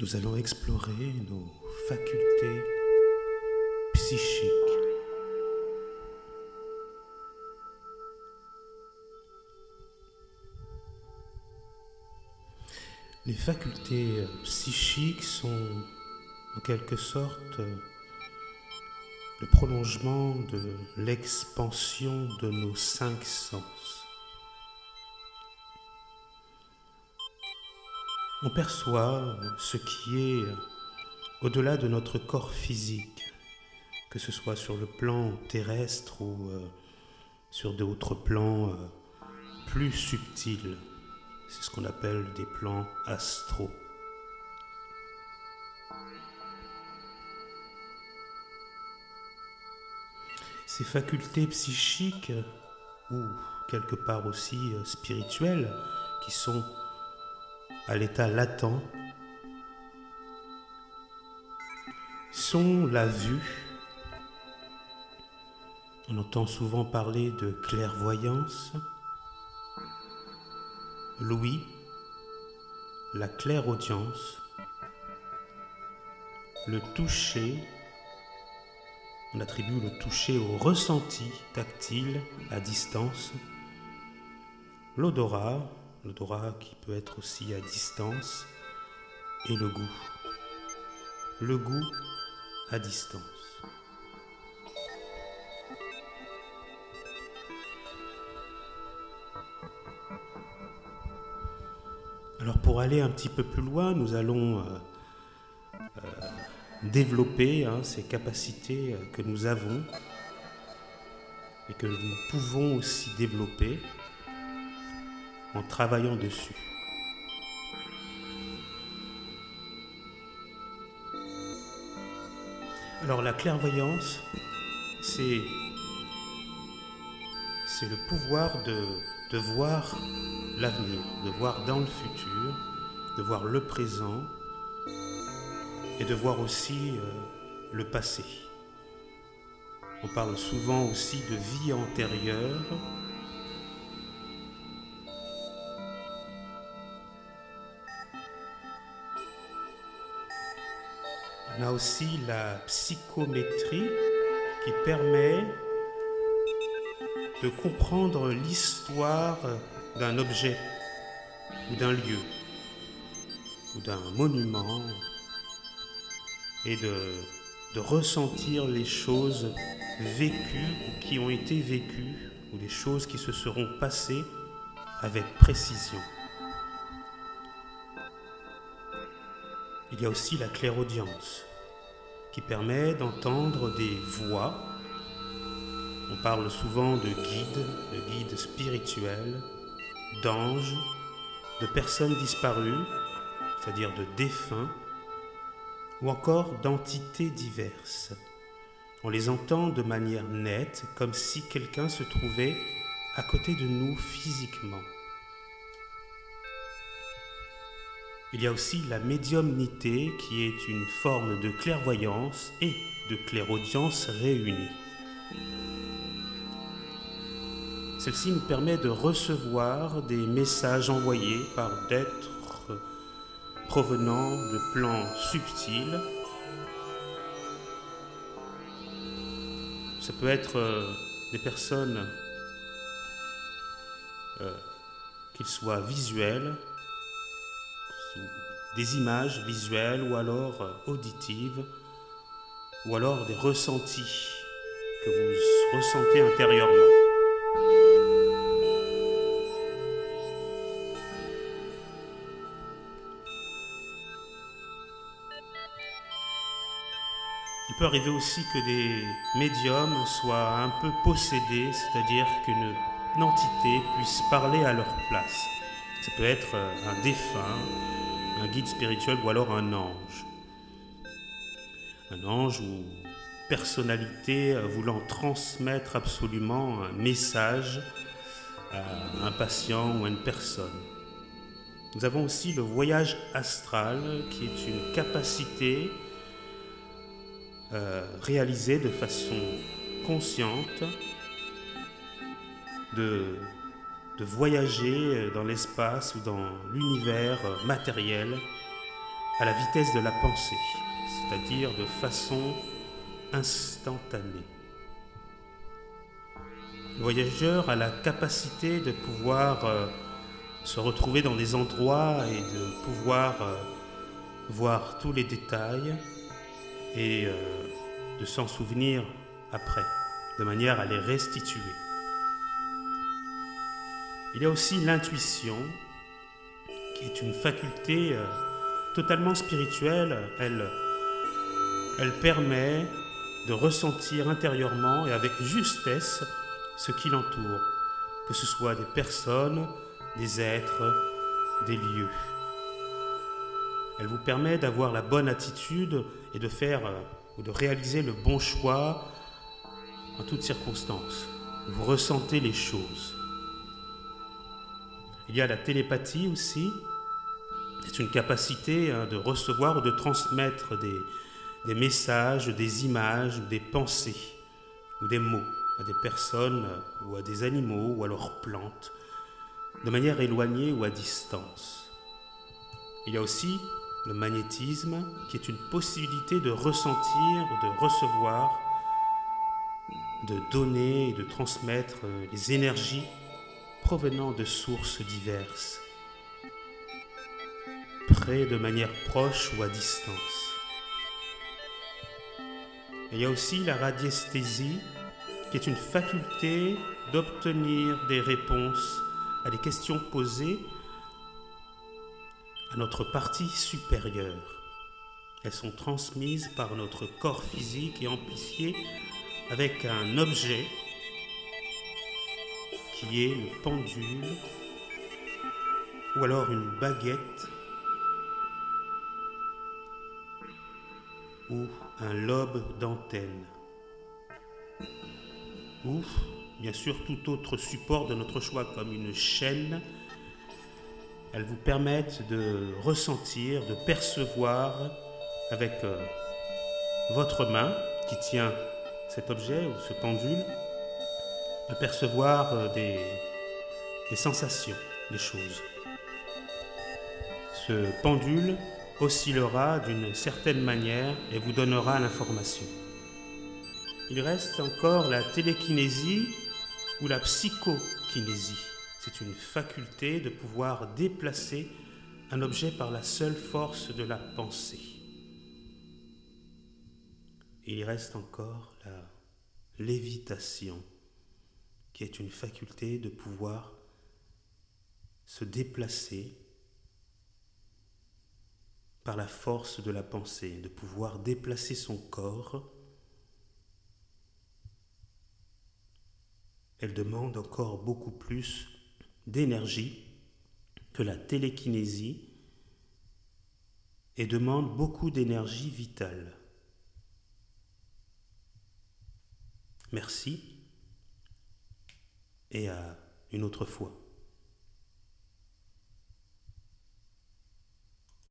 nous allons explorer nos facultés psychiques. Les facultés psychiques sont en quelque sorte le prolongement de l'expansion de nos cinq sens. On perçoit ce qui est au-delà de notre corps physique, que ce soit sur le plan terrestre ou euh, sur d'autres plans euh, plus subtils. C'est ce qu'on appelle des plans astraux. Ces facultés psychiques, ou quelque part aussi euh, spirituelles, qui sont à l'état latent, sont la vue. On entend souvent parler de clairvoyance, l'ouïe, la clairaudience, le toucher, on attribue le toucher au ressenti tactile à distance. L'odorat, l'odorat qui peut être aussi à distance. Et le goût. Le goût à distance. Alors pour aller un petit peu plus loin, nous allons euh, euh, développer hein, ces capacités euh, que nous avons et que nous pouvons aussi développer en travaillant dessus. Alors la clairvoyance, c'est c'est le pouvoir de, de voir l'avenir, de voir dans le futur, de voir le présent et de voir aussi euh, le passé. On parle souvent aussi de vie antérieure. On a aussi la psychométrie qui permet de comprendre l'histoire d'un objet ou d'un lieu ou d'un monument et de, ressentir les choses vécues ou qui ont été vécues ou les choses qui se seront passées avec précision. Il y a aussi la clairaudience qui permet d'entendre des voix. On parle souvent de guides, de guides spirituels, d'anges, de personnes disparues, c'est-à-dire de défunts, ou encore d'entités diverses. On les entend de manière nette, comme si quelqu'un se trouvait à côté de nous physiquement. Il y a aussi la médiumnité qui est une forme de clairvoyance et de clairaudience réunie. Celle-ci nous permet de recevoir des messages envoyés par d'êtres provenant de plans subtils. Ça peut être euh, des personnes, euh, qu'ils soient visuels, des images visuelles ou alors euh, auditives, ou alors des ressentis que vous ressentez intérieurement. Il peut arriver aussi que des médiums soient un peu possédés, c'est-à-dire qu'une entité puisse parler à leur place. Ça peut être un défunt, un guide spirituel ou alors un ange. Un ange ou personnalité voulant transmettre absolument un message à un patient ou à une personne. Nous avons aussi le voyage astral qui est une capacité euh, réalisée de façon consciente de, voyager dans l'espace ou dans l'univers matériel à la vitesse de la pensée, c'est-à-dire de façon instantanée. Le voyageur a la capacité de pouvoir euh, se retrouver dans des endroits et de pouvoir euh, voir tous les détails et euh, de s'en souvenir après, de manière à les restituer. Il y a aussi l'intuition, qui est une faculté totalement spirituelle. Elle, elle permet de ressentir intérieurement et avec justesse ce qui l'entoure, que ce soit des personnes, des êtres, des lieux. Elle vous permet d'avoir la bonne attitude et de faire euh, ou de réaliser le bon choix en toutes circonstances. Vous ressentez les choses. Il y a la télépathie aussi. C'est une capacité hein, de recevoir ou de transmettre des, des messages, des images, des pensées ou des mots à des personnes ou à des animaux ou à leurs plantes, de manière éloignée ou à distance. Il y a aussi le magnétisme qui est une possibilité de ressentir, de recevoir, de donner et de transmettre les énergies provenant de sources diverses, près de manière proche ou à distance. il y a aussi la radiesthésie qui est une faculté d'obtenir des réponses à des questions posées à notre partie supérieure. Elles sont transmises par notre corps physique et amplifiées avec un objet qui est le pendule ou alors une baguette ou un lobe d'antenne ou bien sûr tout autre support de notre choix comme une chaîne. Elles vous permettent de ressentir, de percevoir avec euh, votre main qui tient cet objet ou ce pendule, de percevoir euh, des, des sensations, des choses. Ce pendule oscillera d'une certaine manière et vous donnera l'information. Il reste encore la télékinésie ou la psychokinésie. C'est une faculté de pouvoir déplacer un objet par la seule force de la pensée. il reste encore la lévitation, qui est une faculté de pouvoir se déplacer par la force de la pensée, de pouvoir déplacer son corps elle demande encore beaucoup plus d'énergie que la télékinésie et demande beaucoup d'énergie vitale. Merci et à une autre fois.